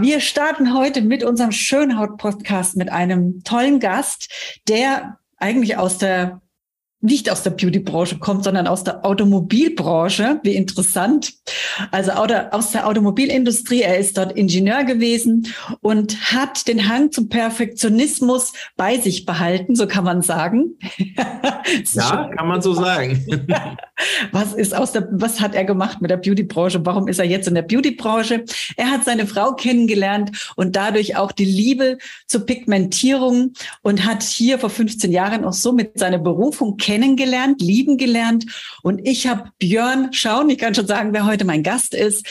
Wir starten heute mit unserem Schönhaut-Podcast mit einem tollen Gast, der eigentlich aus der nicht aus der Beauty-Branche kommt, sondern aus der Automobilbranche. Wie interessant. Also aus der Automobilindustrie. Er ist dort Ingenieur gewesen und hat den Hang zum Perfektionismus bei sich behalten, so kann man sagen. ja, kann man so sagen. was ist aus der, was hat er gemacht mit der Beauty-Branche? Warum ist er jetzt in der Beauty-Branche? Er hat seine Frau kennengelernt und dadurch auch die Liebe zur Pigmentierung und hat hier vor 15 Jahren auch so mit seiner Berufung kennengelernt kennengelernt, lieben gelernt. Und ich habe Björn Schauen, ich kann schon sagen, wer heute mein Gast ist,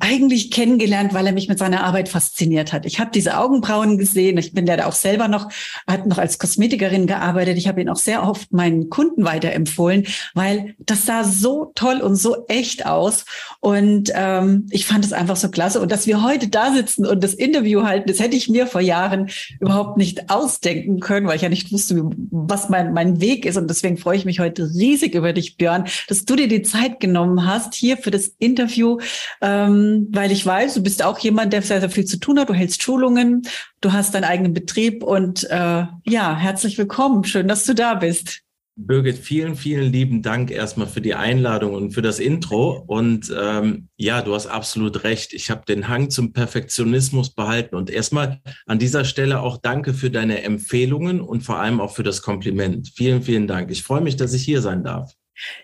eigentlich kennengelernt, weil er mich mit seiner Arbeit fasziniert hat. Ich habe diese Augenbrauen gesehen. Ich bin ja auch selber noch, hat noch als Kosmetikerin gearbeitet. Ich habe ihn auch sehr oft meinen Kunden weiterempfohlen, weil das sah so toll und so echt aus. Und ähm, ich fand es einfach so klasse. Und dass wir heute da sitzen und das Interview halten, das hätte ich mir vor Jahren überhaupt nicht ausdenken können, weil ich ja nicht wusste, was mein, mein Weg ist. Und deswegen freue ich mich heute riesig über dich, Björn, dass du dir die Zeit genommen hast hier für das Interview. Ähm, weil ich weiß, du bist auch jemand, der sehr, sehr viel zu tun hat. Du hältst Schulungen, du hast deinen eigenen Betrieb und äh, ja, herzlich willkommen. Schön, dass du da bist. Birgit, vielen, vielen lieben Dank erstmal für die Einladung und für das Intro. Und ähm, ja, du hast absolut recht. Ich habe den Hang zum Perfektionismus behalten. Und erstmal an dieser Stelle auch danke für deine Empfehlungen und vor allem auch für das Kompliment. Vielen, vielen Dank. Ich freue mich, dass ich hier sein darf.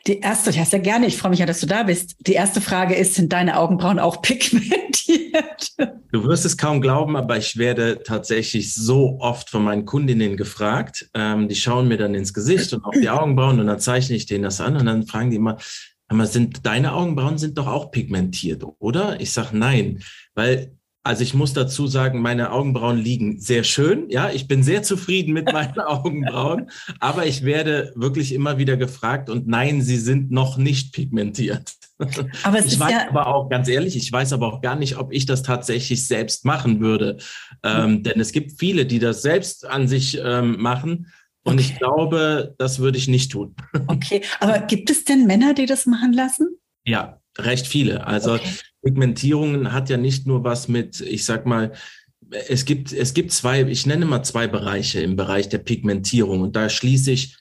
Die erste, ja gerne, ich freue mich ja, dass du da bist. Die erste Frage ist, sind deine Augenbrauen auch pigmentiert? Du wirst es kaum glauben, aber ich werde tatsächlich so oft von meinen Kundinnen gefragt. Ähm, die schauen mir dann ins Gesicht und auf die Augenbrauen und dann zeichne ich denen das an und dann fragen die immer, sind deine Augenbrauen sind doch auch pigmentiert, oder? Ich sage nein, weil also ich muss dazu sagen, meine Augenbrauen liegen sehr schön. Ja, ich bin sehr zufrieden mit meinen Augenbrauen, aber ich werde wirklich immer wieder gefragt und nein, sie sind noch nicht pigmentiert. Aber ich weiß ja aber auch ganz ehrlich, ich weiß aber auch gar nicht, ob ich das tatsächlich selbst machen würde, ähm, denn es gibt viele, die das selbst an sich ähm, machen. Und okay. ich glaube, das würde ich nicht tun. Okay, aber gibt es denn Männer, die das machen lassen? Ja, recht viele. Also okay. Pigmentierungen hat ja nicht nur was mit, ich sag mal, es gibt, es gibt zwei, ich nenne mal zwei Bereiche im Bereich der Pigmentierung. Und da schließe ich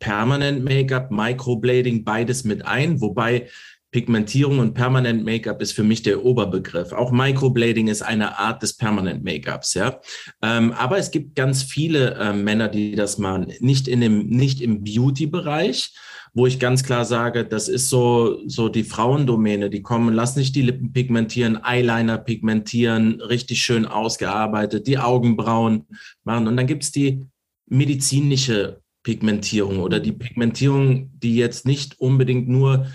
Permanent Make-up, Microblading, beides mit ein, wobei Pigmentierung und Permanent Make-up ist für mich der Oberbegriff. Auch Microblading ist eine Art des Permanent Make-ups, ja. Ähm, aber es gibt ganz viele äh, Männer, die das machen, nicht in dem, nicht im Beauty-Bereich, wo ich ganz klar sage, das ist so, so die Frauendomäne. Die kommen, lass nicht die Lippen pigmentieren, Eyeliner pigmentieren, richtig schön ausgearbeitet, die Augenbrauen machen. Und dann gibt's die medizinische Pigmentierung oder die Pigmentierung, die jetzt nicht unbedingt nur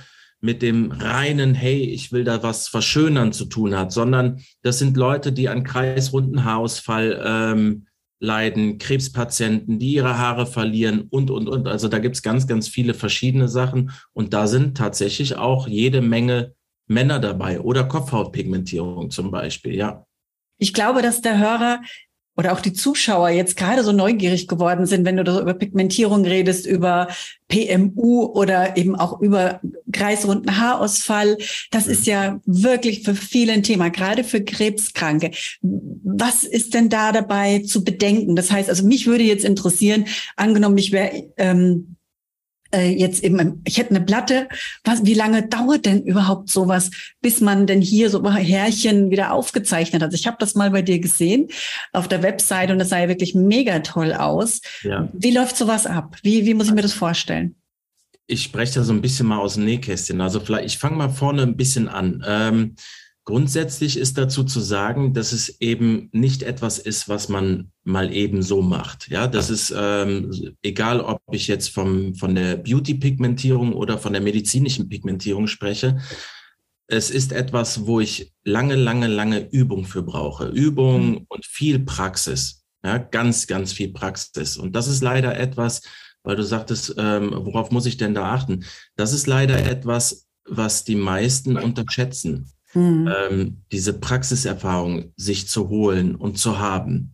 mit dem reinen, hey, ich will da was verschönern zu tun hat, sondern das sind Leute, die an kreisrunden Haarausfall ähm, leiden, Krebspatienten, die ihre Haare verlieren und, und, und. Also da gibt's ganz, ganz viele verschiedene Sachen. Und da sind tatsächlich auch jede Menge Männer dabei oder Kopfhautpigmentierung zum Beispiel, ja. Ich glaube, dass der Hörer oder auch die Zuschauer jetzt gerade so neugierig geworden sind, wenn du da über Pigmentierung redest, über PMU oder eben auch über kreisrunden Haarausfall. Das ist ja wirklich für viele ein Thema, gerade für Krebskranke. Was ist denn da dabei zu bedenken? Das heißt, also mich würde jetzt interessieren, angenommen, ich wäre ähm, äh, jetzt eben, ich hätte eine Platte. Was, wie lange dauert denn überhaupt sowas, bis man denn hier so Härchen wieder aufgezeichnet hat? Also ich habe das mal bei dir gesehen auf der Website und das sah ja wirklich mega toll aus. Ja. Wie läuft sowas ab? Wie, wie muss ich mir das vorstellen? Ich spreche da so ein bisschen mal aus dem Nähkästchen. Also vielleicht, ich fange mal vorne ein bisschen an. Ähm, Grundsätzlich ist dazu zu sagen, dass es eben nicht etwas ist, was man mal eben so macht. Ja, das ist ähm, egal, ob ich jetzt vom, von der Beauty-Pigmentierung oder von der medizinischen Pigmentierung spreche. Es ist etwas, wo ich lange, lange, lange Übung für brauche. Übung mhm. und viel Praxis. Ja, ganz, ganz viel Praxis. Und das ist leider etwas, weil du sagtest, ähm, worauf muss ich denn da achten? Das ist leider etwas, was die meisten unterschätzen. Mhm. Ähm, diese Praxiserfahrung sich zu holen und zu haben,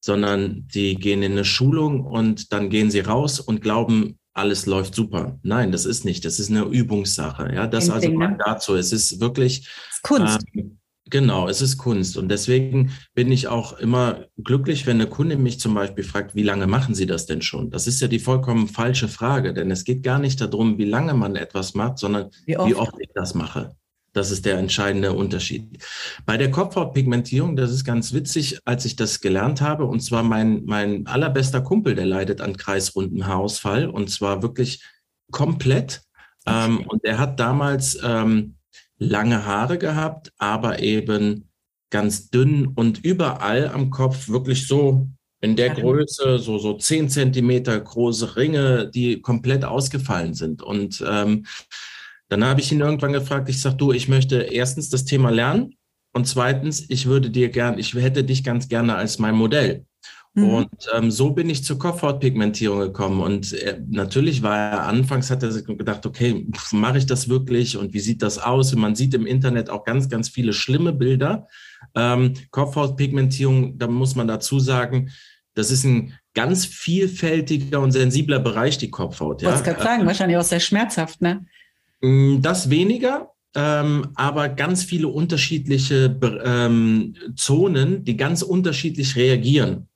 sondern die gehen in eine Schulung und dann gehen sie raus und glauben, alles läuft super. Nein, das ist nicht. Das ist eine Übungssache. Ja, das also mal dazu. Es ist wirklich Kunst. Ähm, Genau, es ist Kunst. Und deswegen bin ich auch immer glücklich, wenn eine Kunde mich zum Beispiel fragt, wie lange machen Sie das denn schon? Das ist ja die vollkommen falsche Frage, denn es geht gar nicht darum, wie lange man etwas macht, sondern wie oft, wie oft ich das mache. Das ist der entscheidende Unterschied. Bei der Kopfhautpigmentierung, das ist ganz witzig, als ich das gelernt habe, und zwar mein, mein allerbester Kumpel, der leidet an kreisrunden Haarausfall, und zwar wirklich komplett. Ähm, und er hat damals ähm, lange Haare gehabt, aber eben ganz dünn und überall am Kopf wirklich so in der Größe, so, so zehn Zentimeter große Ringe, die komplett ausgefallen sind. Und ähm, dann habe ich ihn irgendwann gefragt, ich sage, du, ich möchte erstens das Thema lernen und zweitens, ich würde dir gern, ich hätte dich ganz gerne als mein Modell. Mhm. Und ähm, so bin ich zur Kopfhautpigmentierung gekommen. Und äh, natürlich war er anfangs, hat er sich gedacht, okay, mache ich das wirklich und wie sieht das aus? Und man sieht im Internet auch ganz, ganz viele schlimme Bilder. Ähm, Kopfhautpigmentierung, da muss man dazu sagen, das ist ein ganz vielfältiger und sensibler Bereich, die Kopfhaut. Ja? Ich wollte gerade sagen, wahrscheinlich auch sehr schmerzhaft, ne? Mm, das weniger, ähm, aber ganz viele unterschiedliche ähm, Zonen, die ganz unterschiedlich reagieren.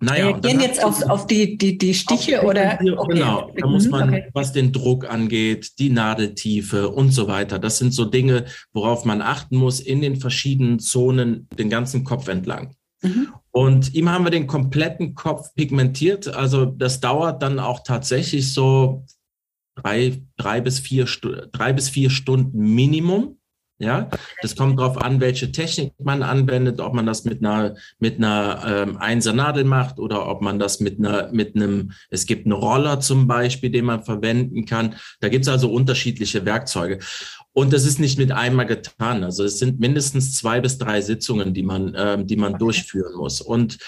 Naja, Reagieren jetzt auf, auf die, die, die Stiche oder? Okay. Genau, da muss man, okay. was den Druck angeht, die Nadeltiefe und so weiter. Das sind so Dinge, worauf man achten muss in den verschiedenen Zonen, den ganzen Kopf entlang. Mhm. Und ihm haben wir den kompletten Kopf pigmentiert. Also das dauert dann auch tatsächlich so drei, drei, bis, vier, drei bis vier Stunden Minimum. Ja, das kommt darauf an, welche Technik man anwendet, ob man das mit einer mit einer ähm, Einsernadel macht oder ob man das mit einer mit einem. Es gibt einen Roller zum Beispiel, den man verwenden kann. Da gibt es also unterschiedliche Werkzeuge. Und das ist nicht mit einmal getan. Also es sind mindestens zwei bis drei Sitzungen, die man ähm, die man durchführen muss. Und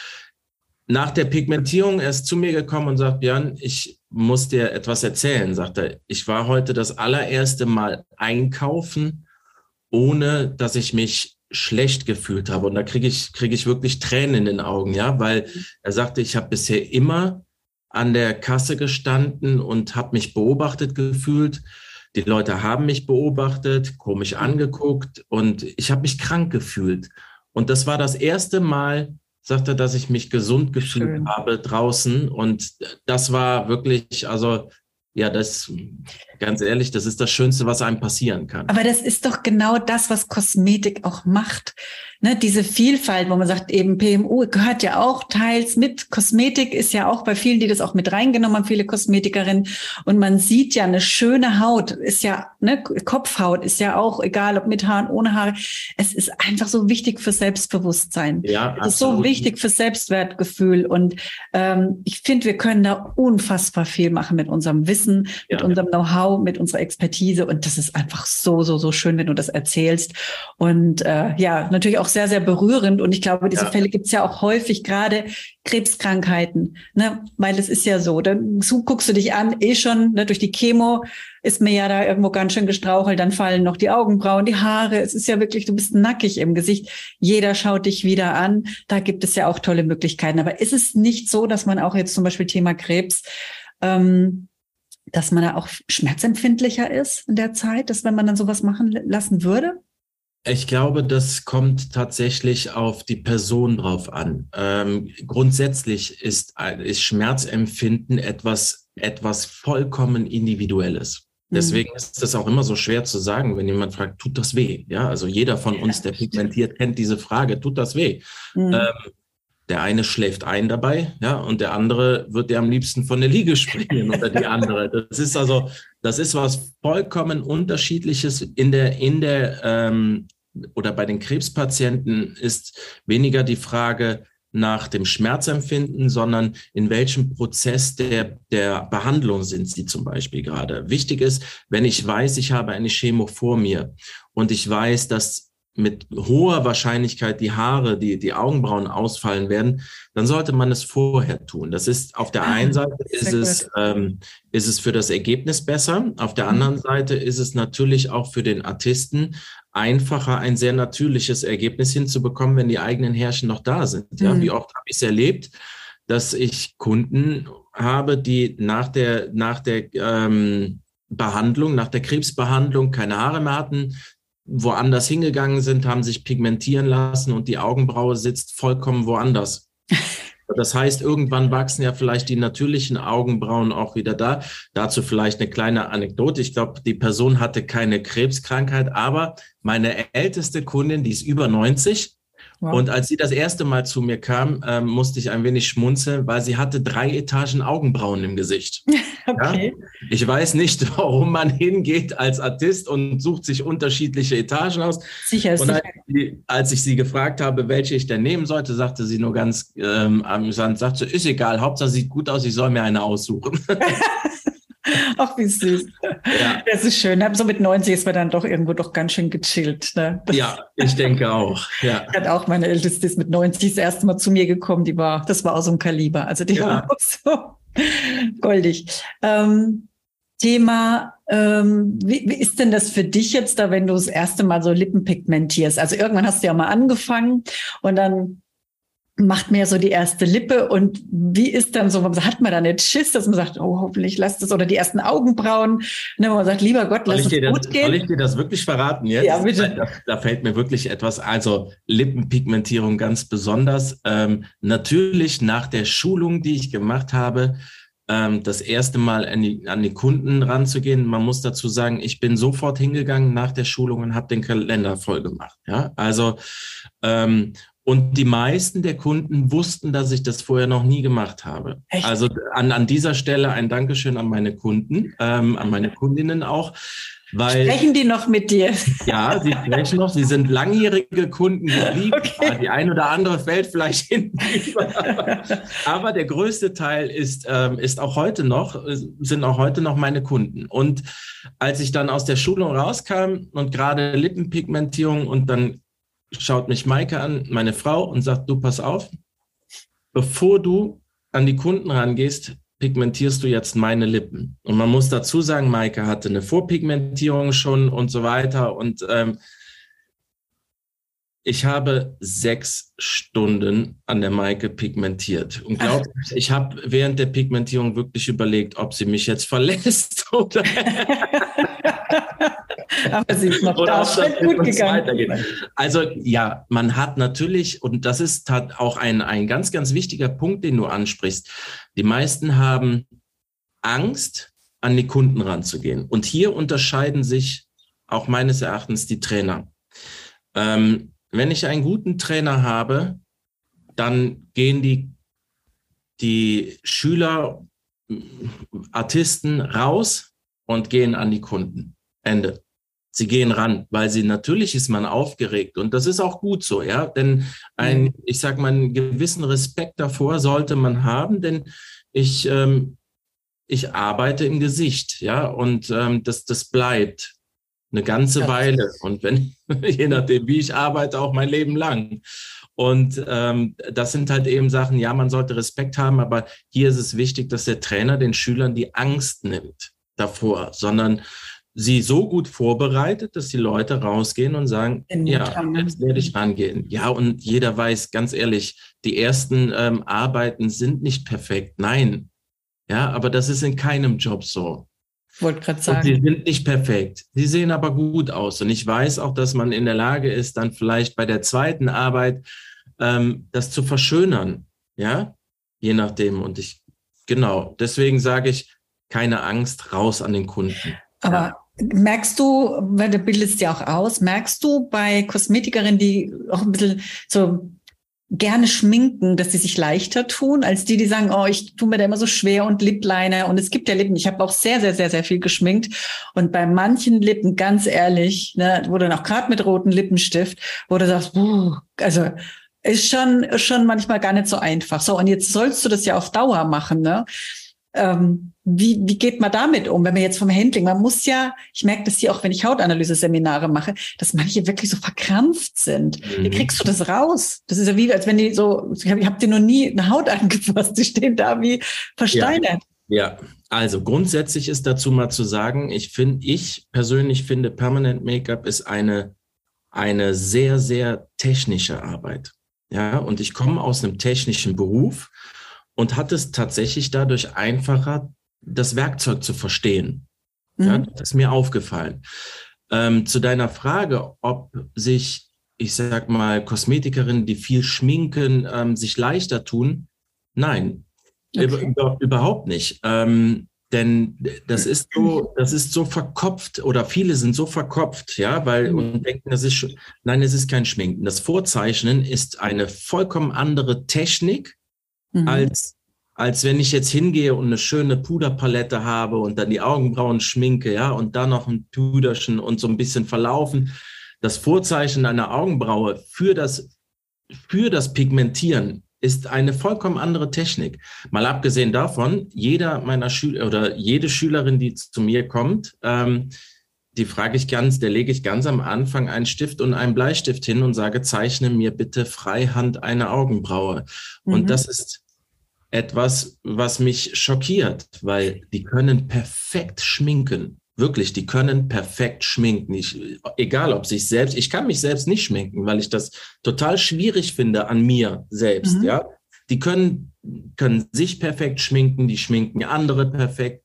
nach der Pigmentierung er ist zu mir gekommen und sagt, Björn, ich muss dir etwas erzählen, sagt er. Ich war heute das allererste Mal einkaufen ohne dass ich mich schlecht gefühlt habe. Und da kriege ich, kriege ich wirklich Tränen in den Augen, ja, weil er sagte, ich habe bisher immer an der Kasse gestanden und habe mich beobachtet gefühlt. Die Leute haben mich beobachtet, komisch angeguckt und ich habe mich krank gefühlt. Und das war das erste Mal, sagt er, dass ich mich gesund gefühlt Schön. habe draußen. Und das war wirklich, also ja, das, ganz ehrlich, das ist das Schönste, was einem passieren kann. Aber das ist doch genau das, was Kosmetik auch macht ne, diese Vielfalt, wo man sagt, eben PMU gehört ja auch teils mit. Kosmetik ist ja auch bei vielen, die das auch mit reingenommen haben, viele Kosmetikerinnen. Und man sieht ja, eine schöne Haut ist ja, ne, Kopfhaut ist ja auch, egal ob mit Haaren, ohne Haare. Es ist einfach so wichtig für Selbstbewusstsein. Ja, es ist so wichtig für Selbstwertgefühl. Und ähm, ich finde, wir können da unfassbar viel machen mit unserem Wissen, ja, mit unserem Know-how, mit unserer Expertise. Und das ist einfach so, so, so schön, wenn du das erzählst. Und äh, ja, natürlich auch sehr, sehr berührend. Und ich glaube, diese ja. Fälle gibt es ja auch häufig, gerade Krebskrankheiten, ne? weil es ist ja so, dann guckst du dich an, eh schon, ne? durch die Chemo ist mir ja da irgendwo ganz schön gestrauchelt, dann fallen noch die Augenbrauen, die Haare. Es ist ja wirklich, du bist nackig im Gesicht. Jeder schaut dich wieder an. Da gibt es ja auch tolle Möglichkeiten. Aber ist es nicht so, dass man auch jetzt zum Beispiel Thema Krebs, ähm, dass man da auch schmerzempfindlicher ist in der Zeit, dass wenn man dann sowas machen lassen würde? Ich glaube, das kommt tatsächlich auf die Person drauf an. Ähm, grundsätzlich ist, ist Schmerzempfinden etwas, etwas vollkommen Individuelles. Mhm. Deswegen ist es auch immer so schwer zu sagen, wenn jemand fragt, tut das weh? Ja, also jeder von uns, der pigmentiert, kennt diese Frage, tut das weh? Mhm. Ähm, der eine schläft ein dabei, ja, und der andere wird dir am liebsten von der Liege springen oder die andere. Das ist also, das ist was vollkommen unterschiedliches in der, in der, ähm, oder bei den Krebspatienten ist weniger die Frage nach dem Schmerzempfinden, sondern in welchem Prozess der, der Behandlung sind sie zum Beispiel gerade. Wichtig ist, wenn ich weiß, ich habe eine Chemo vor mir und ich weiß, dass mit hoher Wahrscheinlichkeit die Haare, die, die Augenbrauen ausfallen werden, dann sollte man es vorher tun. Das ist auf der einen Seite ist es, ähm, ist es für das Ergebnis besser. Auf der mhm. anderen Seite ist es natürlich auch für den Artisten einfacher, ein sehr natürliches Ergebnis hinzubekommen, wenn die eigenen Härchen noch da sind. Ja, mhm. wie oft habe ich es erlebt, dass ich Kunden habe, die nach der, nach der ähm, Behandlung, nach der Krebsbehandlung keine Haare mehr hatten, woanders hingegangen sind, haben sich pigmentieren lassen und die Augenbraue sitzt vollkommen woanders. Das heißt, irgendwann wachsen ja vielleicht die natürlichen Augenbrauen auch wieder da. Dazu vielleicht eine kleine Anekdote. Ich glaube, die Person hatte keine Krebskrankheit, aber meine älteste Kundin, die ist über 90, Wow. Und als sie das erste Mal zu mir kam, ähm, musste ich ein wenig schmunzeln, weil sie hatte drei Etagen Augenbrauen im Gesicht. okay. Ja? Ich weiß nicht, warum man hingeht als Artist und sucht sich unterschiedliche Etagen aus. Sicher, und als, sie, als ich sie gefragt habe, welche ich denn nehmen sollte, sagte sie nur ganz ähm, amüsant, sagte, ist egal, Hauptsache sieht gut aus, ich soll mir eine aussuchen. Ach, wie süß. Ja. Das ist schön. So mit 90 ist man dann doch irgendwo doch ganz schön gechillt. Ne? Ja, ich denke auch. Ja. Ich hatte auch meine Älteste ist mit 90 das erste Mal zu mir gekommen. Die war, das war aus so einem Kaliber. Also die ja. war auch so goldig. Ähm, Thema, ähm, wie, wie ist denn das für dich jetzt da, wenn du das erste Mal so Lippen pigmentierst? Also irgendwann hast du ja mal angefangen und dann macht mir so die erste Lippe und wie ist dann so, hat man da nicht Schiss, dass man sagt, oh, hoffentlich lasst es oder die ersten Augenbrauen, ne, wo man sagt, lieber Gott, lass es gut das, gehen. Soll ich dir das wirklich verraten jetzt? Ja, bitte. Da, da fällt mir wirklich etwas, also Lippenpigmentierung ganz besonders. Ähm, natürlich nach der Schulung, die ich gemacht habe, ähm, das erste Mal an die, an die Kunden ranzugehen. Man muss dazu sagen, ich bin sofort hingegangen nach der Schulung und habe den Kalender voll gemacht. Ja, also ähm, und die meisten der Kunden wussten, dass ich das vorher noch nie gemacht habe. Echt? Also an, an dieser Stelle ein Dankeschön an meine Kunden, ähm, an meine Kundinnen auch. Weil, sprechen die noch mit dir? Ja, sie sprechen noch. Sie sind langjährige Kunden geblieben. Okay. Die ein oder andere fällt vielleicht hinten über. Aber der größte Teil ist, ähm, ist auch heute noch, sind auch heute noch meine Kunden. Und als ich dann aus der Schulung rauskam und gerade Lippenpigmentierung und dann schaut mich Maike an, meine Frau, und sagt, du pass auf, bevor du an die Kunden rangehst, pigmentierst du jetzt meine Lippen. Und man muss dazu sagen, Maike hatte eine Vorpigmentierung schon und so weiter. Und ähm, ich habe sechs Stunden an der Maike pigmentiert. Und glaubt, ich habe während der Pigmentierung wirklich überlegt, ob sie mich jetzt verlässt oder. Aber sie ist noch Oder da. gut gegangen. Also ja, man hat natürlich, und das ist auch ein, ein ganz, ganz wichtiger Punkt, den du ansprichst. Die meisten haben Angst, an die Kunden ranzugehen. Und hier unterscheiden sich auch meines Erachtens die Trainer. Ähm, wenn ich einen guten Trainer habe, dann gehen die, die Schüler, Artisten raus und gehen an die Kunden. Ende. Sie gehen ran, weil sie natürlich ist man aufgeregt und das ist auch gut so, ja. Denn ein, mhm. ich sag mal, einen gewissen Respekt davor sollte man haben, denn ich, ähm, ich arbeite im Gesicht, ja, und ähm, das, das bleibt eine ganze. Weile. Und wenn, je nachdem, wie ich arbeite, auch mein Leben lang. Und ähm, das sind halt eben Sachen, ja, man sollte Respekt haben, aber hier ist es wichtig, dass der Trainer den Schülern die Angst nimmt davor, sondern sie so gut vorbereitet, dass die Leute rausgehen und sagen, ja, jetzt werde ich rangehen. Ja, und jeder weiß, ganz ehrlich, die ersten ähm, Arbeiten sind nicht perfekt. Nein. Ja, aber das ist in keinem Job so. Wollte gerade sagen. Und sie sind nicht perfekt. Sie sehen aber gut aus. Und ich weiß auch, dass man in der Lage ist, dann vielleicht bei der zweiten Arbeit ähm, das zu verschönern. Ja, je nachdem. Und ich, genau, deswegen sage ich, keine Angst, raus an den Kunden. Aber ja. merkst du, weil du bildest ja auch aus, merkst du bei Kosmetikerinnen, die auch ein bisschen so gerne schminken, dass sie sich leichter tun, als die, die sagen, oh, ich tue mir da immer so schwer und Lippliner. Und es gibt ja Lippen, ich habe auch sehr, sehr, sehr, sehr viel geschminkt. Und bei manchen Lippen, ganz ehrlich, ne, wo dann auch gerade mit rotem Lippenstift, wo du sagst, buh, also ist schon, schon manchmal gar nicht so einfach. So, und jetzt sollst du das ja auf Dauer machen, ne? Ähm, wie, wie geht man damit um, wenn man jetzt vom Handling, man muss ja, ich merke das hier auch, wenn ich Hautanalyse-Seminare mache, dass manche wirklich so verkrampft sind. Mhm. Wie kriegst du das raus? Das ist ja wie, als wenn die so, ich hab, habt ihr noch nie eine Haut angefasst, die stehen da wie versteinert. Ja. ja. also grundsätzlich ist dazu mal zu sagen, ich finde, ich persönlich finde, Permanent Make-up ist eine, eine sehr, sehr technische Arbeit. Ja, und ich komme aus einem technischen Beruf und hat es tatsächlich dadurch einfacher, das Werkzeug zu verstehen. Mhm. Ja, das ist mir aufgefallen. Ähm, zu deiner Frage, ob sich, ich sag mal, Kosmetikerinnen, die viel schminken, ähm, sich leichter tun, nein, okay. über, überhaupt nicht. Ähm, denn das ist so, das ist so verkopft oder viele sind so verkopft, ja, weil mhm. und denken, das ist nein, es ist kein Schminken. Das Vorzeichnen ist eine vollkommen andere Technik mhm. als als wenn ich jetzt hingehe und eine schöne Puderpalette habe und dann die Augenbrauen schminke, ja, und dann noch ein Puderchen und so ein bisschen verlaufen. Das Vorzeichen einer Augenbraue für das, für das Pigmentieren ist eine vollkommen andere Technik. Mal abgesehen davon, jeder meiner Schüler oder jede Schülerin, die zu mir kommt, ähm, die frage ich ganz, der lege ich ganz am Anfang einen Stift und einen Bleistift hin und sage, zeichne mir bitte freihand eine Augenbraue. Mhm. Und das ist etwas, was mich schockiert, weil die können perfekt schminken. Wirklich, die können perfekt schminken. Ich, egal, ob sich selbst, ich kann mich selbst nicht schminken, weil ich das total schwierig finde an mir selbst, mhm. ja. Die können, können sich perfekt schminken, die schminken andere perfekt.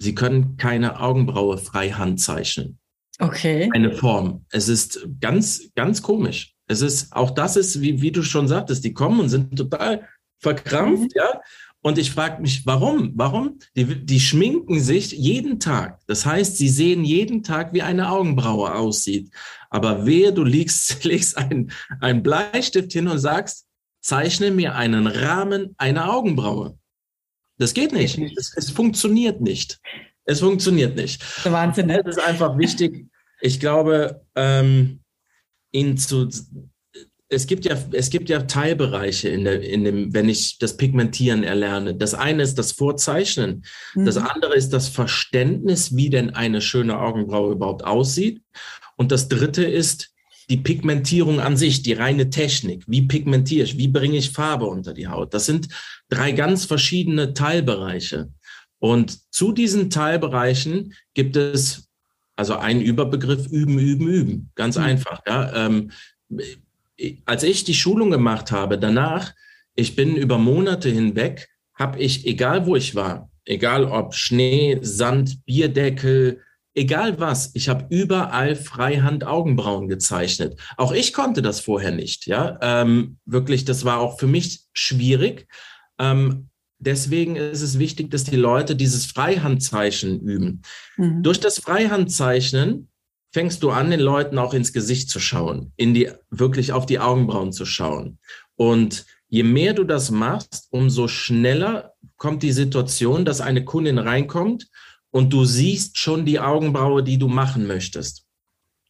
Sie können keine Augenbraue freihand zeichnen. Okay. Eine Form. Es ist ganz, ganz komisch. Es ist, auch das ist, wie, wie du schon sagtest, die kommen und sind total verkrampft, mhm. ja. Und ich frage mich, warum? Warum? Die, die schminken sich jeden Tag. Das heißt, sie sehen jeden Tag, wie eine Augenbraue aussieht. Aber wehe, du legst, legst einen Bleistift hin und sagst, zeichne mir einen Rahmen einer Augenbraue. Das geht nicht. Es, es funktioniert nicht. Es funktioniert nicht. Wahnsinn. Ne? Es ist einfach wichtig. Ich glaube, ähm, ihn zu, es gibt ja, es gibt ja Teilbereiche in, der, in dem, wenn ich das Pigmentieren erlerne. Das eine ist das Vorzeichnen. Mhm. Das andere ist das Verständnis, wie denn eine schöne Augenbraue überhaupt aussieht. Und das dritte ist die Pigmentierung an sich, die reine Technik. Wie pigmentiere ich? Wie bringe ich Farbe unter die Haut? Das sind drei ganz verschiedene Teilbereiche. Und zu diesen Teilbereichen gibt es also einen Überbegriff üben, üben, üben. Ganz mhm. einfach. Ja. Ähm, als ich die Schulung gemacht habe, danach, ich bin über Monate hinweg, habe ich, egal wo ich war, egal ob Schnee, Sand, Bierdeckel, egal was, ich habe überall Freihand Augenbrauen gezeichnet. Auch ich konnte das vorher nicht, ja. Ähm, wirklich, das war auch für mich schwierig. Ähm, deswegen ist es wichtig, dass die Leute dieses Freihandzeichen üben. Mhm. Durch das Freihandzeichnen fängst du an, den Leuten auch ins Gesicht zu schauen, in die, wirklich auf die Augenbrauen zu schauen. Und je mehr du das machst, umso schneller kommt die Situation, dass eine Kundin reinkommt und du siehst schon die Augenbraue, die du machen möchtest.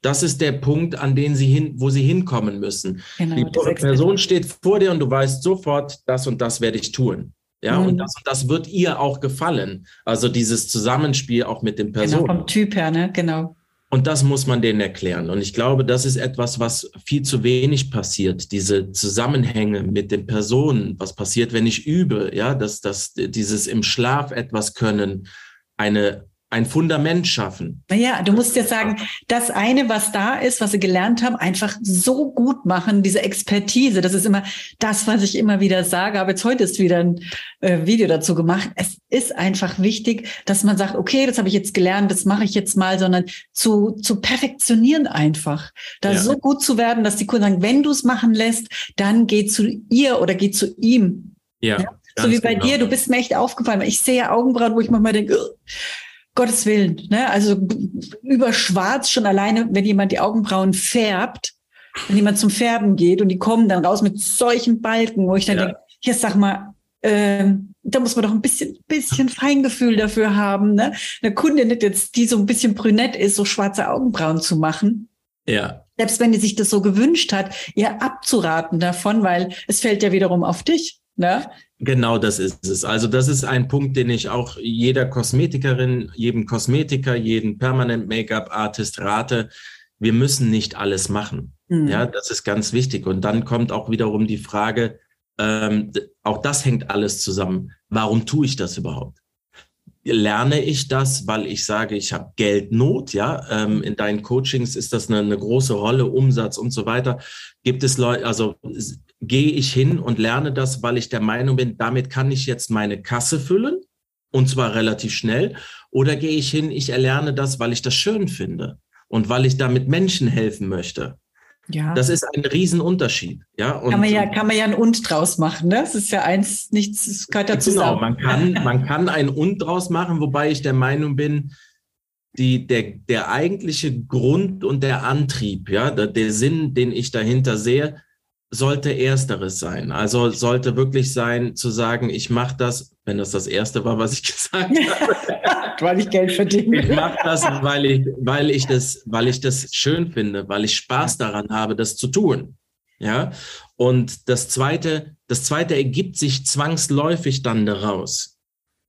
Das ist der Punkt, an den sie hin, wo sie hinkommen müssen. Genau, die Person steht vor dir und du weißt sofort, das und das werde ich tun. Ja, mhm. und das und das wird ihr auch gefallen. Also dieses Zusammenspiel auch mit dem Person. Genau, vom Typ her, ne? Genau. Und das muss man denen erklären. Und ich glaube, das ist etwas, was viel zu wenig passiert. Diese Zusammenhänge mit den Personen. Was passiert, wenn ich übe? Ja, dass, dass dieses im Schlaf etwas können, eine ein Fundament schaffen. Naja, du musst ja sagen, das eine, was da ist, was sie gelernt haben, einfach so gut machen, diese Expertise. Das ist immer das, was ich immer wieder sage. Aber jetzt heute ist wieder ein äh, Video dazu gemacht. Es ist einfach wichtig, dass man sagt, okay, das habe ich jetzt gelernt, das mache ich jetzt mal, sondern zu, zu perfektionieren einfach. Da ja. so gut zu werden, dass die Kunden sagen, wenn du es machen lässt, dann geh zu ihr oder geh zu ihm. Ja. ja? So wie bei genau. dir, du bist mir echt aufgefallen. Ich sehe Augenbrauen, wo ich manchmal denke, Gottes Willen, ne? Also über Schwarz schon alleine, wenn jemand die Augenbrauen färbt, wenn jemand zum Färben geht und die kommen dann raus mit solchen Balken, wo ich dann ja. denke, hier sag mal, äh, da muss man doch ein bisschen, bisschen Feingefühl dafür haben, ne? Eine Kundin jetzt, die so ein bisschen brünett ist, so schwarze Augenbrauen zu machen. Ja. Selbst wenn die sich das so gewünscht hat, ihr abzuraten davon, weil es fällt ja wiederum auf dich. Ne? Genau das ist es. Also das ist ein Punkt, den ich auch jeder Kosmetikerin, jedem Kosmetiker, jedem Permanent Make-up Artist rate. Wir müssen nicht alles machen. Mhm. Ja, das ist ganz wichtig. Und dann kommt auch wiederum die Frage, ähm, auch das hängt alles zusammen. Warum tue ich das überhaupt? Lerne ich das, weil ich sage, ich habe Geldnot, ja? Ähm, in deinen Coachings ist das eine, eine große Rolle, Umsatz und so weiter. Gibt es Leute, also gehe ich hin und lerne das, weil ich der Meinung bin, damit kann ich jetzt meine Kasse füllen und zwar relativ schnell. Oder gehe ich hin, ich erlerne das, weil ich das schön finde und weil ich damit Menschen helfen möchte. Ja. Das ist ein Riesenunterschied. Ja, und, kann man ja, kann man ja ein Und draus machen. Ne? Das ist ja eins, nichts, es gehört dazu. Genau, man kann, man kann ein Und draus machen, wobei ich der Meinung bin, die, der, der eigentliche Grund und der Antrieb, ja, der, der Sinn, den ich dahinter sehe, sollte ersteres sein. Also sollte wirklich sein zu sagen, ich mache das, wenn das das erste war, was ich gesagt habe. Weil ich Geld verdiene. Ich mache das, weil ich, weil ich das, weil ich das schön finde, weil ich Spaß daran habe, das zu tun. Ja. Und das zweite, das zweite ergibt sich zwangsläufig dann daraus.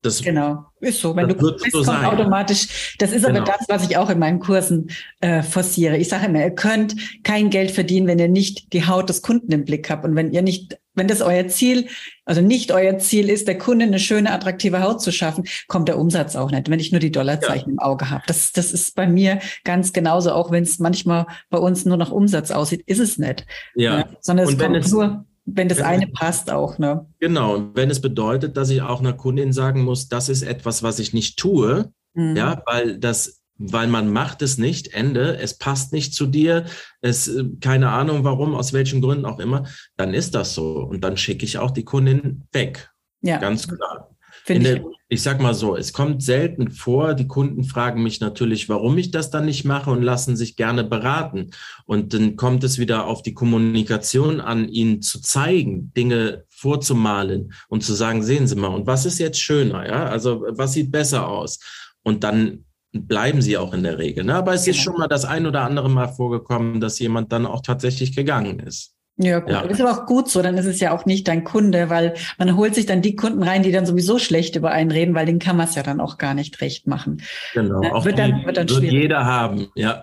Das, genau, ist so. Wenn du bist, so kommt sein. automatisch. Das ist genau. aber das, was ich auch in meinen Kursen äh, forciere. Ich sage immer, ihr könnt kein Geld verdienen, wenn ihr nicht die Haut des Kunden im Blick habt und wenn ihr nicht, wenn das euer Ziel, also nicht euer Ziel ist, der Kunde eine schöne, attraktive Haut zu schaffen, kommt der Umsatz auch nicht. Wenn ich nur die Dollarzeichen ja. im Auge habe, das, das ist bei mir ganz genauso. Auch wenn es manchmal bei uns nur nach Umsatz aussieht, ist es nicht. Ja. ja sondern es kommt nur wenn das eine passt auch, ne? Genau, wenn es bedeutet, dass ich auch einer Kundin sagen muss, das ist etwas, was ich nicht tue, mhm. ja, weil das weil man macht es nicht, Ende, es passt nicht zu dir, es, äh, keine Ahnung warum, aus welchen Gründen auch immer, dann ist das so. Und dann schicke ich auch die Kundin weg. Ja. Ganz klar. Der, ich, ich sag mal so, es kommt selten vor, die Kunden fragen mich natürlich, warum ich das dann nicht mache und lassen sich gerne beraten. Und dann kommt es wieder auf die Kommunikation an, ihnen zu zeigen, Dinge vorzumalen und zu sagen, sehen Sie mal, und was ist jetzt schöner, ja? Also was sieht besser aus? Und dann bleiben sie auch in der Regel. Ne? Aber es genau. ist schon mal das ein oder andere Mal vorgekommen, dass jemand dann auch tatsächlich gegangen ist. Ja, gut. Ja. Das ist aber auch gut so, dann ist es ja auch nicht dein Kunde, weil man holt sich dann die Kunden rein, die dann sowieso schlecht über einen reden, weil den kann man es ja dann auch gar nicht recht machen. Genau, ja, wird dann, wird dann wird jeder haben, ja.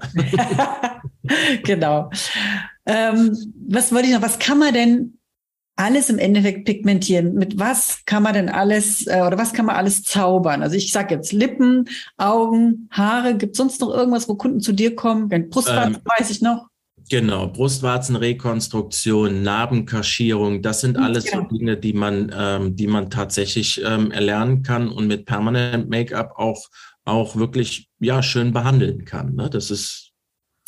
genau. Ähm, was wollte ich noch, was kann man denn alles im Endeffekt pigmentieren? Mit was kann man denn alles äh, oder was kann man alles zaubern? Also ich sage jetzt Lippen, Augen, Haare. Gibt sonst noch irgendwas, wo Kunden zu dir kommen? Brustwarzen ähm, weiß ich noch. Genau, Brustwarzenrekonstruktion, Narbenkaschierung, das sind alles ja. so Dinge, die man, ähm, die man tatsächlich ähm, erlernen kann und mit Permanent Make-up auch, auch wirklich ja, schön behandeln kann. Ne? Das ist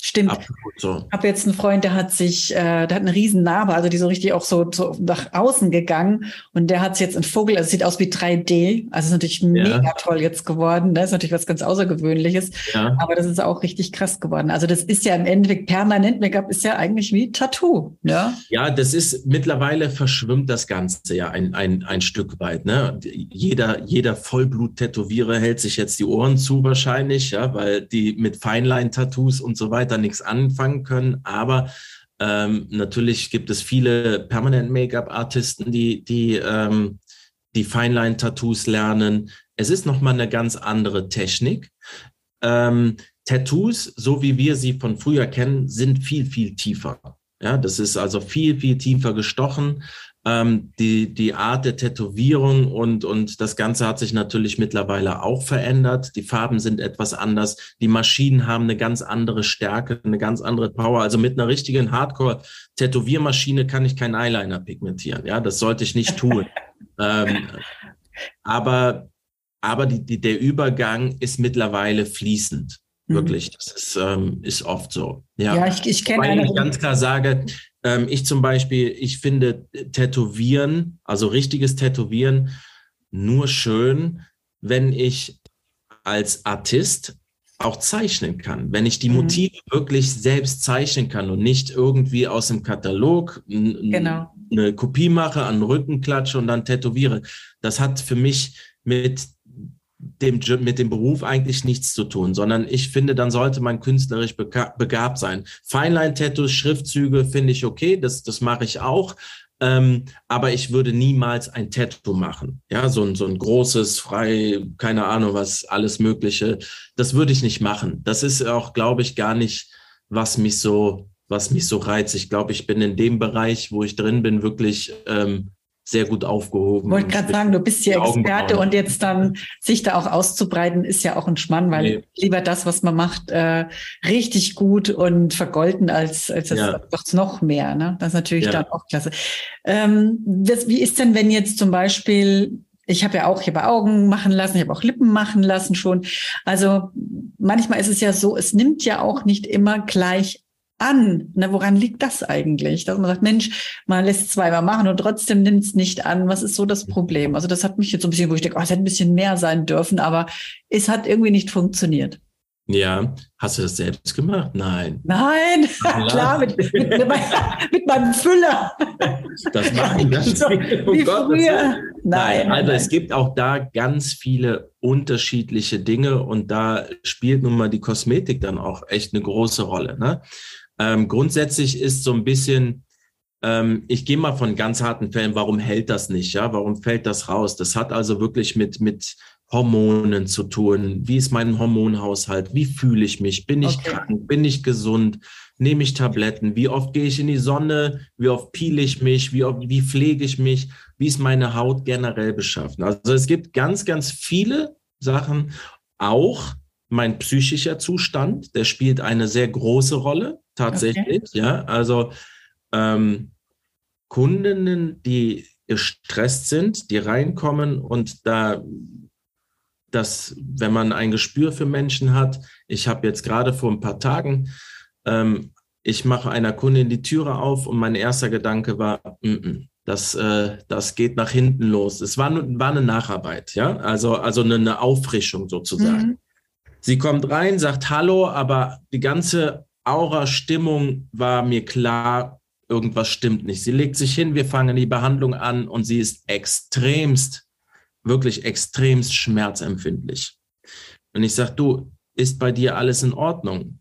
Stimmt. Absolut so. Ich habe jetzt einen Freund, der hat sich, äh, der hat eine riesen Narbe, also die so richtig auch so, so nach außen gegangen und der hat jetzt ein Vogel, also sieht aus wie 3D, also ist natürlich ja. mega toll jetzt geworden, das ist natürlich was ganz Außergewöhnliches, ja. aber das ist auch richtig krass geworden. Also das ist ja im Endeffekt permanent Make-up ist ja eigentlich wie Tattoo, ja? Ja, das ist mittlerweile verschwimmt das Ganze ja ein, ein, ein Stück weit, ne? Jeder, jeder Vollblut-Tätowierer hält sich jetzt die Ohren zu wahrscheinlich, ja, weil die mit Feinline-Tattoos und so weiter da nichts anfangen können. Aber ähm, natürlich gibt es viele Permanent Make-up-Artisten, die, die, ähm, die Feinline-Tattoos lernen. Es ist nochmal eine ganz andere Technik. Ähm, Tattoos, so wie wir sie von früher kennen, sind viel, viel tiefer. Ja, das ist also viel, viel tiefer gestochen ähm, die, die Art der Tätowierung und, und das Ganze hat sich natürlich mittlerweile auch verändert. Die Farben sind etwas anders. Die Maschinen haben eine ganz andere Stärke, eine ganz andere Power. Also mit einer richtigen Hardcore-Tätowiermaschine kann ich keinen Eyeliner pigmentieren. Ja, das sollte ich nicht tun. ähm, aber aber die, die, der Übergang ist mittlerweile fließend. Mhm. Wirklich, das ist, ähm, ist oft so. Ja, ja ich, ich kenne eine. ich ganz klar sage, ähm, ich zum Beispiel, ich finde Tätowieren, also richtiges Tätowieren, nur schön, wenn ich als Artist auch zeichnen kann, wenn ich die mhm. Motive mhm. wirklich selbst zeichnen kann und nicht irgendwie aus dem Katalog genau. eine Kopie mache, an den Rücken klatsche und dann tätowiere. Das hat für mich mit dem, mit dem Beruf eigentlich nichts zu tun, sondern ich finde, dann sollte man künstlerisch begabt sein. Feinline-Tattoos, Schriftzüge finde ich okay, das, das mache ich auch. Ähm, aber ich würde niemals ein Tattoo machen. Ja, so ein, so ein großes, frei, keine Ahnung, was, alles Mögliche. Das würde ich nicht machen. Das ist auch, glaube ich, gar nicht, was mich so, was mich so reizt. Ich glaube, ich bin in dem Bereich, wo ich drin bin, wirklich ähm, sehr gut aufgehoben. Ich wollte gerade sagen, du bist hier Experte und jetzt dann sich da auch auszubreiten, ist ja auch ein Schmann, weil nee. lieber das, was man macht, äh, richtig gut und vergolten als, als das ja. noch mehr. Ne? Das ist natürlich ja. dann auch klasse. Ähm, das, wie ist denn, wenn jetzt zum Beispiel ich habe ja auch, ich habe Augen machen lassen, ich habe auch Lippen machen lassen schon. Also manchmal ist es ja so, es nimmt ja auch nicht immer gleich an? Na, woran liegt das eigentlich? Dass man sagt, Mensch, man lässt es zweimal machen und trotzdem nimmt es nicht an. Was ist so das Problem? Also das hat mich jetzt so ein bisschen, wo ich denke, oh, es hätte ein bisschen mehr sein dürfen, aber es hat irgendwie nicht funktioniert. Ja, hast du das selbst gemacht? Nein. Nein, ja. klar, mit, mit, mit, meinem Füller. Das machen das so, oh wie Gott, früher. Nein, nein, also es gibt auch da ganz viele unterschiedliche Dinge und da spielt nun mal die Kosmetik dann auch echt eine große Rolle. Ne? Ähm, grundsätzlich ist so ein bisschen, ähm, ich gehe mal von ganz harten Fällen, warum hält das nicht? Ja, warum fällt das raus? Das hat also wirklich mit, mit Hormonen zu tun. Wie ist mein Hormonhaushalt? Wie fühle ich mich? Bin ich okay. krank? Bin ich gesund? Nehme ich Tabletten? Wie oft gehe ich in die Sonne? Wie oft piele ich mich? Wie, oft, wie pflege ich mich? Wie ist meine Haut generell beschaffen? Also es gibt ganz, ganz viele Sachen. Auch mein psychischer Zustand, der spielt eine sehr große Rolle tatsächlich. Okay. Ja, also ähm, Kundinnen, die gestresst sind, die reinkommen und da dass wenn man ein Gespür für Menschen hat, ich habe jetzt gerade vor ein paar Tagen, ähm, ich mache einer Kundin die Türe auf und mein erster Gedanke war, mm -mm, das, äh, das geht nach hinten los. Es war, war eine Nacharbeit, ja, also, also eine, eine Auffrischung sozusagen. Mhm. Sie kommt rein, sagt Hallo, aber die ganze Aura-Stimmung war mir klar, irgendwas stimmt nicht. Sie legt sich hin, wir fangen die Behandlung an und sie ist extremst, wirklich extremst schmerzempfindlich. Und ich sage, du, ist bei dir alles in Ordnung?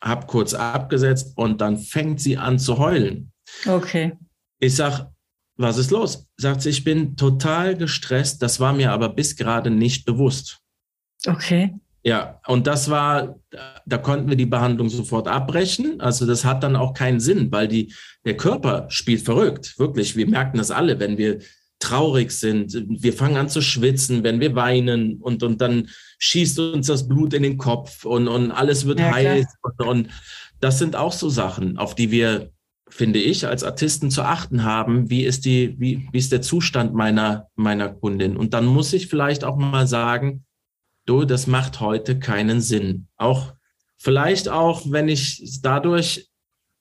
Hab kurz abgesetzt und dann fängt sie an zu heulen. Okay. Ich sag, was ist los? Sagt sie, ich bin total gestresst. Das war mir aber bis gerade nicht bewusst. Okay. Ja, und das war, da konnten wir die Behandlung sofort abbrechen. Also das hat dann auch keinen Sinn, weil die, der Körper spielt verrückt. Wirklich, wir merken das alle, wenn wir traurig sind. Wir fangen an zu schwitzen, wenn wir weinen und, und dann schießt uns das Blut in den Kopf und, und alles wird ja, heiß. Und, und das sind auch so Sachen, auf die wir, finde ich, als Artisten zu achten haben. Wie ist die, wie, wie ist der Zustand meiner, meiner Kundin? Und dann muss ich vielleicht auch mal sagen, du, das macht heute keinen Sinn. Auch vielleicht auch, wenn ich dadurch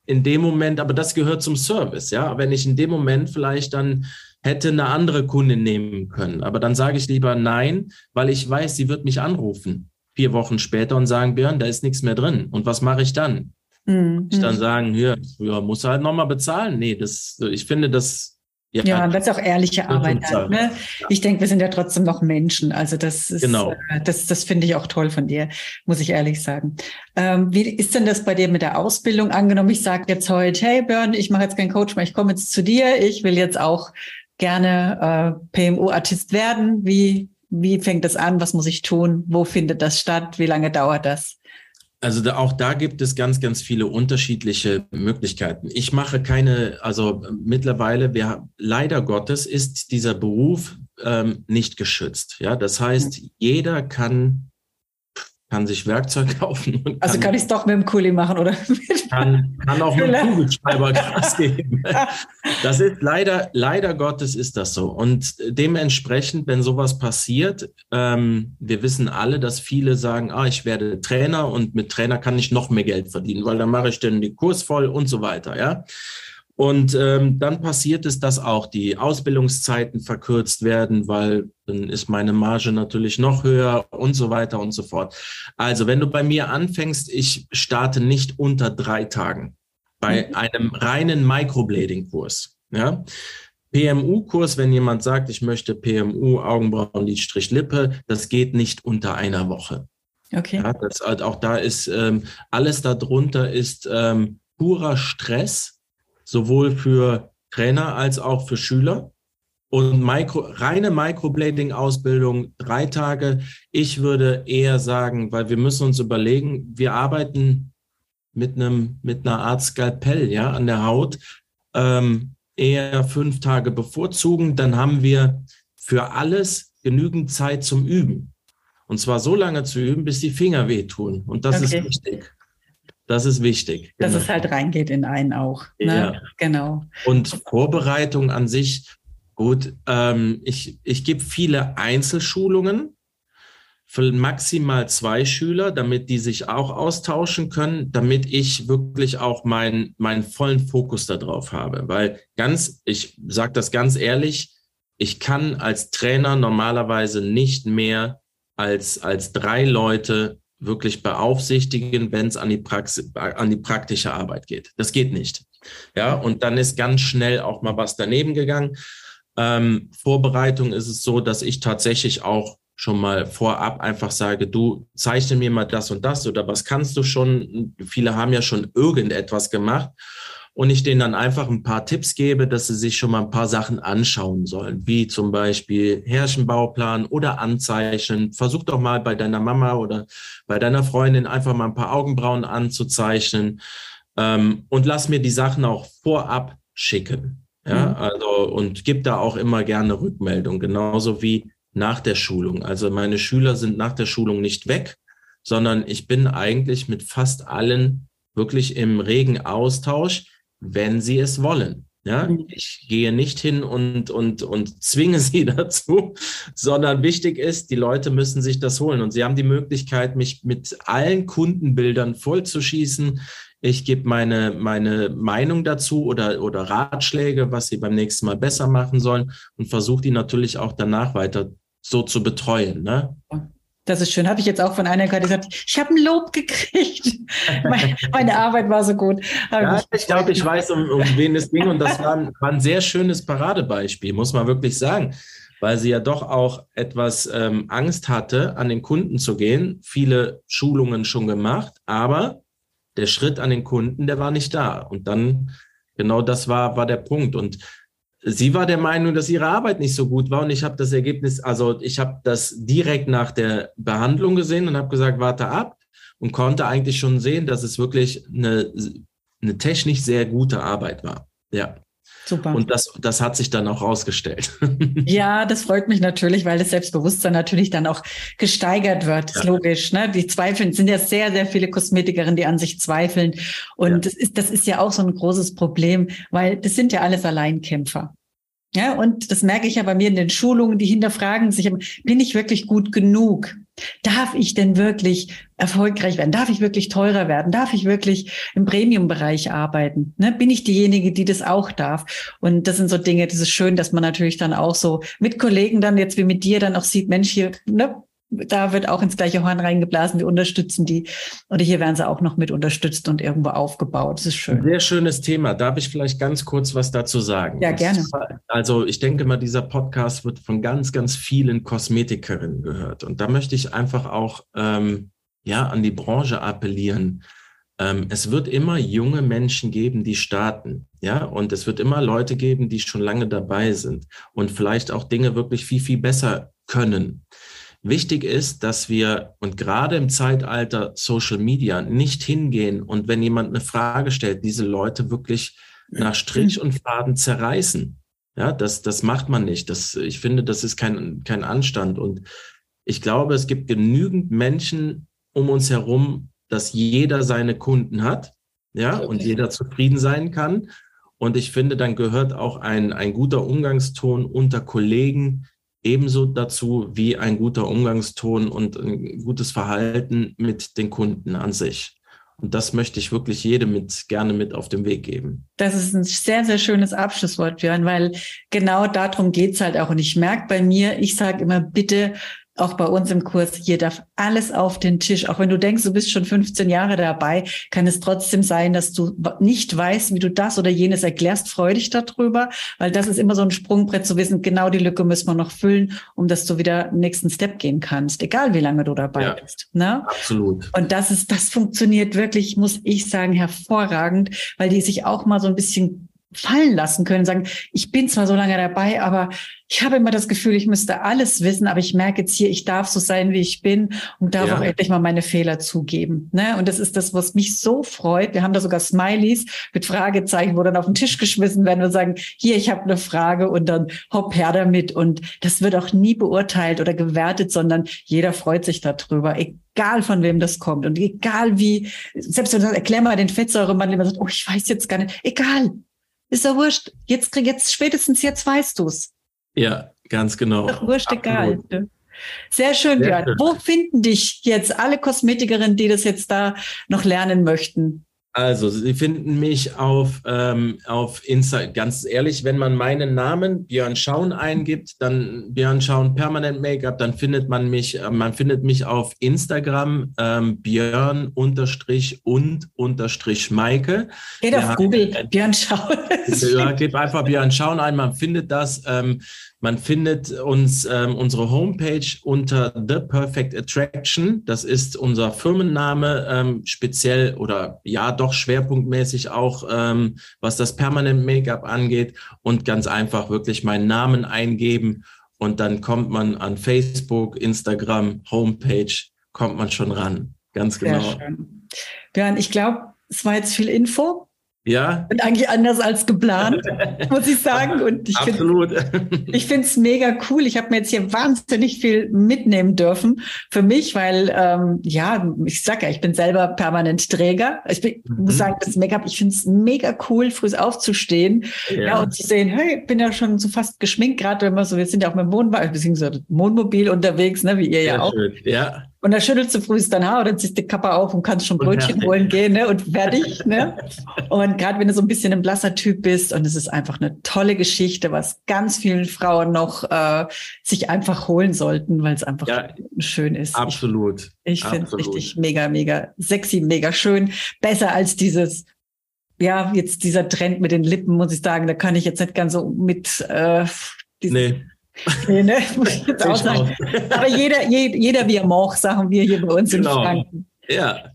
in dem Moment, aber das gehört zum Service, ja, wenn ich in dem Moment vielleicht dann hätte eine andere Kundin nehmen können, aber dann sage ich lieber nein, weil ich weiß, sie wird mich anrufen vier Wochen später und sagen, Björn, da ist nichts mehr drin. Und was mache ich dann? Mhm. Ich dann sagen, ja, ja muss halt nochmal bezahlen. Nee, das, ich finde, das ja, ja, das ist auch ehrliche Arbeit. Dann, ne? Ich denke, wir sind ja trotzdem noch Menschen. Also das ist, genau. Äh, das, das finde ich auch toll von dir, muss ich ehrlich sagen. Ähm, wie ist denn das bei dir mit der Ausbildung? Angenommen, ich sage jetzt heute, hey Björn, ich mache jetzt keinen Coach mehr, ich komme jetzt zu dir, ich will jetzt auch gerne äh, PMU-Artist werden. Wie, wie fängt das an? Was muss ich tun? Wo findet das statt? Wie lange dauert das? Also da, auch da gibt es ganz, ganz viele unterschiedliche Möglichkeiten. Ich mache keine, also mittlerweile, wir, leider Gottes ist dieser Beruf ähm, nicht geschützt. Ja, das heißt, jeder kann kann sich Werkzeug kaufen. also kann, kann ich es doch mit dem Kuli machen, oder? Kann, kann auch mit dem Kugelschreiber Gas geben. Das ist leider, leider Gottes ist das so. Und dementsprechend, wenn sowas passiert, ähm, wir wissen alle, dass viele sagen, ah, ich werde Trainer und mit Trainer kann ich noch mehr Geld verdienen, weil dann mache ich dann den Kurs voll und so weiter, ja. Und ähm, dann passiert es, dass auch die Ausbildungszeiten verkürzt werden, weil dann ist meine Marge natürlich noch höher und so weiter und so fort. Also wenn du bei mir anfängst, ich starte nicht unter drei Tagen bei mhm. einem reinen Microblading-Kurs. Ja? PMU-Kurs, wenn jemand sagt, ich möchte PMU, Augenbrauen, Lidstrich, Lippe, das geht nicht unter einer Woche. Okay. Ja, das, auch da ist ähm, alles darunter ist ähm, purer Stress sowohl für Trainer als auch für Schüler. Und Micro, reine Microblading-Ausbildung, drei Tage. Ich würde eher sagen, weil wir müssen uns überlegen, wir arbeiten mit einem, mit einer Art Skalpell, ja, an der Haut, ähm, eher fünf Tage bevorzugen. Dann haben wir für alles genügend Zeit zum Üben. Und zwar so lange zu üben, bis die Finger wehtun. Und das okay. ist wichtig. Das ist wichtig. Dass genau. es halt reingeht in einen auch. Ne? Ja. Genau. Und Vorbereitung an sich, gut, ähm, ich, ich gebe viele Einzelschulungen für maximal zwei Schüler, damit die sich auch austauschen können, damit ich wirklich auch meinen meinen vollen Fokus darauf habe. Weil ganz, ich sage das ganz ehrlich, ich kann als Trainer normalerweise nicht mehr als, als drei Leute wirklich beaufsichtigen, wenn es an die an die praktische Arbeit geht. Das geht nicht. Ja, und dann ist ganz schnell auch mal was daneben gegangen. Ähm, Vorbereitung ist es so, dass ich tatsächlich auch schon mal vorab einfach sage, du zeichne mir mal das und das oder was kannst du schon? Viele haben ja schon irgendetwas gemacht und ich denen dann einfach ein paar Tipps gebe, dass sie sich schon mal ein paar Sachen anschauen sollen, wie zum Beispiel Herrschenbauplan oder Anzeichnen. Versuch doch mal bei deiner Mama oder bei deiner Freundin einfach mal ein paar Augenbrauen anzuzeichnen ähm, und lass mir die Sachen auch vorab schicken. Ja, mhm. also und gib da auch immer gerne Rückmeldung, genauso wie nach der Schulung. Also meine Schüler sind nach der Schulung nicht weg, sondern ich bin eigentlich mit fast allen wirklich im regen Austausch wenn sie es wollen. Ja, mhm. ich gehe nicht hin und, und, und zwinge sie dazu, sondern wichtig ist, die Leute müssen sich das holen und sie haben die Möglichkeit, mich mit allen Kundenbildern vollzuschießen. Ich gebe meine, meine Meinung dazu oder, oder Ratschläge, was sie beim nächsten Mal besser machen sollen und versuche die natürlich auch danach weiter so zu betreuen. Ne? Das ist schön. Habe ich jetzt auch von einer gehört, die gesagt, ich habe ein Lob gekriegt. meine, meine, Arbeit war so gut. Ja, ich glaube, ich weiß, um, um wen es ging. Und das war ein, war ein, sehr schönes Paradebeispiel, muss man wirklich sagen. Weil sie ja doch auch etwas ähm, Angst hatte, an den Kunden zu gehen. Viele Schulungen schon gemacht, aber der Schritt an den Kunden, der war nicht da. Und dann, genau das war, war der Punkt. Und sie war der Meinung, dass ihre Arbeit nicht so gut war und ich habe das Ergebnis, also ich habe das direkt nach der Behandlung gesehen und habe gesagt, warte ab und konnte eigentlich schon sehen, dass es wirklich eine, eine technisch sehr gute Arbeit war. Ja. Super. Und das, das hat sich dann auch rausgestellt. Ja, das freut mich natürlich, weil das Selbstbewusstsein natürlich dann auch gesteigert wird. Ja. Ist logisch. Ne? Die zweifeln, sind ja sehr, sehr viele Kosmetikerinnen, die an sich zweifeln. Und ja. das, ist, das ist ja auch so ein großes Problem, weil das sind ja alles Alleinkämpfer. Ja, und das merke ich ja bei mir in den Schulungen, die hinterfragen sich, bin ich wirklich gut genug? Darf ich denn wirklich erfolgreich werden? Darf ich wirklich teurer werden? Darf ich wirklich im Premium-Bereich arbeiten? Ne? Bin ich diejenige, die das auch darf? Und das sind so Dinge, das ist schön, dass man natürlich dann auch so mit Kollegen dann jetzt wie mit dir dann auch sieht, Mensch, hier, ne, da wird auch ins gleiche Horn reingeblasen. Wir unterstützen die. Oder hier werden sie auch noch mit unterstützt und irgendwo aufgebaut. Das ist schön. Sehr schönes Thema. Darf ich vielleicht ganz kurz was dazu sagen? Ja, gerne. Also ich denke mal, dieser Podcast wird von ganz, ganz vielen Kosmetikerinnen gehört. Und da möchte ich einfach auch ähm, ja an die Branche appellieren. Ähm, es wird immer junge Menschen geben, die starten. Ja, und es wird immer Leute geben, die schon lange dabei sind und vielleicht auch Dinge wirklich viel, viel besser können. Wichtig ist, dass wir und gerade im Zeitalter Social Media nicht hingehen und wenn jemand eine Frage stellt, diese Leute wirklich nach Strich und Faden zerreißen. Ja, das, das macht man nicht. Das, ich finde, das ist kein, kein Anstand. Und ich glaube, es gibt genügend Menschen um uns herum, dass jeder seine Kunden hat, ja, okay. und jeder zufrieden sein kann. Und ich finde, dann gehört auch ein, ein guter Umgangston unter Kollegen ebenso dazu wie ein guter Umgangston und ein gutes Verhalten mit den Kunden an sich. Und das möchte ich wirklich jedem mit, gerne mit auf den Weg geben. Das ist ein sehr, sehr schönes Abschlusswort, Björn, weil genau darum geht's halt auch. Und ich merke bei mir, ich sage immer, bitte auch bei uns im Kurs, hier darf alles auf den Tisch. Auch wenn du denkst, du bist schon 15 Jahre dabei, kann es trotzdem sein, dass du nicht weißt, wie du das oder jenes erklärst. Freu dich darüber, weil das ist immer so ein Sprungbrett zu wissen, genau die Lücke müssen wir noch füllen, um dass du wieder nächsten Step gehen kannst, egal wie lange du dabei ja, bist. Ne? Absolut. Und das ist, das funktioniert wirklich, muss ich sagen, hervorragend, weil die sich auch mal so ein bisschen fallen lassen können, sagen, ich bin zwar so lange dabei, aber ich habe immer das Gefühl, ich müsste alles wissen, aber ich merke jetzt hier, ich darf so sein, wie ich bin und darf ja. auch endlich mal meine Fehler zugeben. Ne? Und das ist das, was mich so freut. Wir haben da sogar Smileys mit Fragezeichen, wo dann auf den Tisch geschmissen werden und sagen, hier, ich habe eine Frage und dann hopp her damit. Und das wird auch nie beurteilt oder gewertet, sondern jeder freut sich darüber, egal von wem das kommt und egal wie, selbst wenn du sagst, erklär mal den Fettsäuremann, man sagt, oh, ich weiß jetzt gar nicht, egal, ist doch wurscht. Jetzt, jetzt spätestens jetzt weißt du's. Ja, ganz genau. Ist doch wurscht, egal. Sehr schön, Sehr Björn. Schön. Wo finden dich jetzt alle Kosmetikerinnen, die das jetzt da noch lernen möchten? Also, Sie finden mich auf, ähm, auf Insta, ganz ehrlich, wenn man meinen Namen Björn Schaun eingibt, dann Björn Schaun Permanent Make-up, dann findet man mich, äh, man findet mich auf Instagram ähm, Björn unterstrich und unterstrich Maike. Geht auf Google, Björn Schaun. ja, gib einfach Björn Schaun ein, man findet das. Ähm, man findet uns ähm, unsere Homepage unter The Perfect Attraction. Das ist unser Firmenname, ähm, speziell oder ja doch schwerpunktmäßig auch, ähm, was das Permanent Make-up angeht. Und ganz einfach wirklich meinen Namen eingeben und dann kommt man an Facebook, Instagram, Homepage, kommt man schon ran. Ganz genau. Björn, ich glaube, es war jetzt viel Info. Ja. Und eigentlich anders als geplant, muss ich sagen. Und ich Absolut. ich finde es mega cool. Ich habe mir jetzt hier wahnsinnig viel mitnehmen dürfen für mich, weil ähm, ja, ich sag ja, ich bin selber permanent Träger. Ich bin, mhm. muss sagen, das Make-up, ich finde es mega cool, früh aufzustehen ja. ja. und zu sehen, hey, ich bin ja schon so fast geschminkt, gerade wenn wir so, wir sind ja auch mit dem Wohnwagen, beziehungsweise Wohnmobil unterwegs, ne, wie ihr Sehr ja auch. Schön. Ja. Und da schüttelst du frühst dein Haar oder ziehst die Kappe auf und kannst schon Brötchen holen gehen ne? und fertig. Ne? Und gerade wenn du so ein bisschen ein blasser Typ bist und es ist einfach eine tolle Geschichte, was ganz vielen Frauen noch äh, sich einfach holen sollten, weil es einfach ja, schön ist. Absolut. Ich, ich finde es richtig mega, mega sexy, mega schön. Besser als dieses ja, jetzt dieser Trend mit den Lippen, muss ich sagen, da kann ich jetzt nicht ganz so mit äh, nee. Nee, ne? Muss ich jetzt auch sagen. Aber jeder, jeder, jeder wie er mag, sagen wir hier bei uns genau. in Franken. Ja.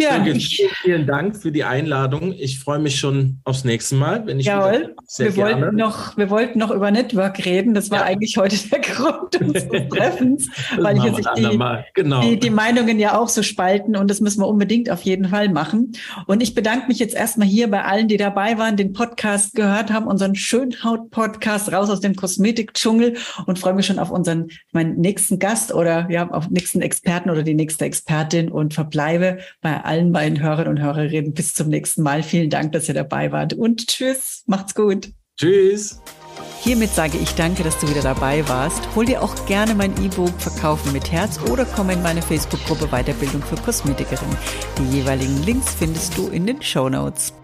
Ja, vielen, vielen Dank für die Einladung. Ich freue mich schon aufs nächste Mal, wenn ich Jawohl. wir gerne. wollten noch, wir wollten noch über Network reden. Das war ja. eigentlich heute der Grund unseres Treffens, weil hier sich die, genau. die, die, Meinungen ja auch so spalten und das müssen wir unbedingt auf jeden Fall machen. Und ich bedanke mich jetzt erstmal hier bei allen, die dabei waren, den Podcast gehört haben, unseren Schönhaut-Podcast raus aus dem Kosmetik-Dschungel und freue mich schon auf unseren, meinen nächsten Gast oder ja, auf nächsten Experten oder die nächste Expertin und verbleibe bei allen meinen Hörern und Hörerinnen bis zum nächsten Mal. Vielen Dank, dass ihr dabei wart und tschüss, macht's gut. Tschüss. Hiermit sage ich danke, dass du wieder dabei warst. Hol dir auch gerne mein E-Book Verkaufen mit Herz oder komm in meine Facebook-Gruppe Weiterbildung für Kosmetikerinnen. Die jeweiligen Links findest du in den Show Notes.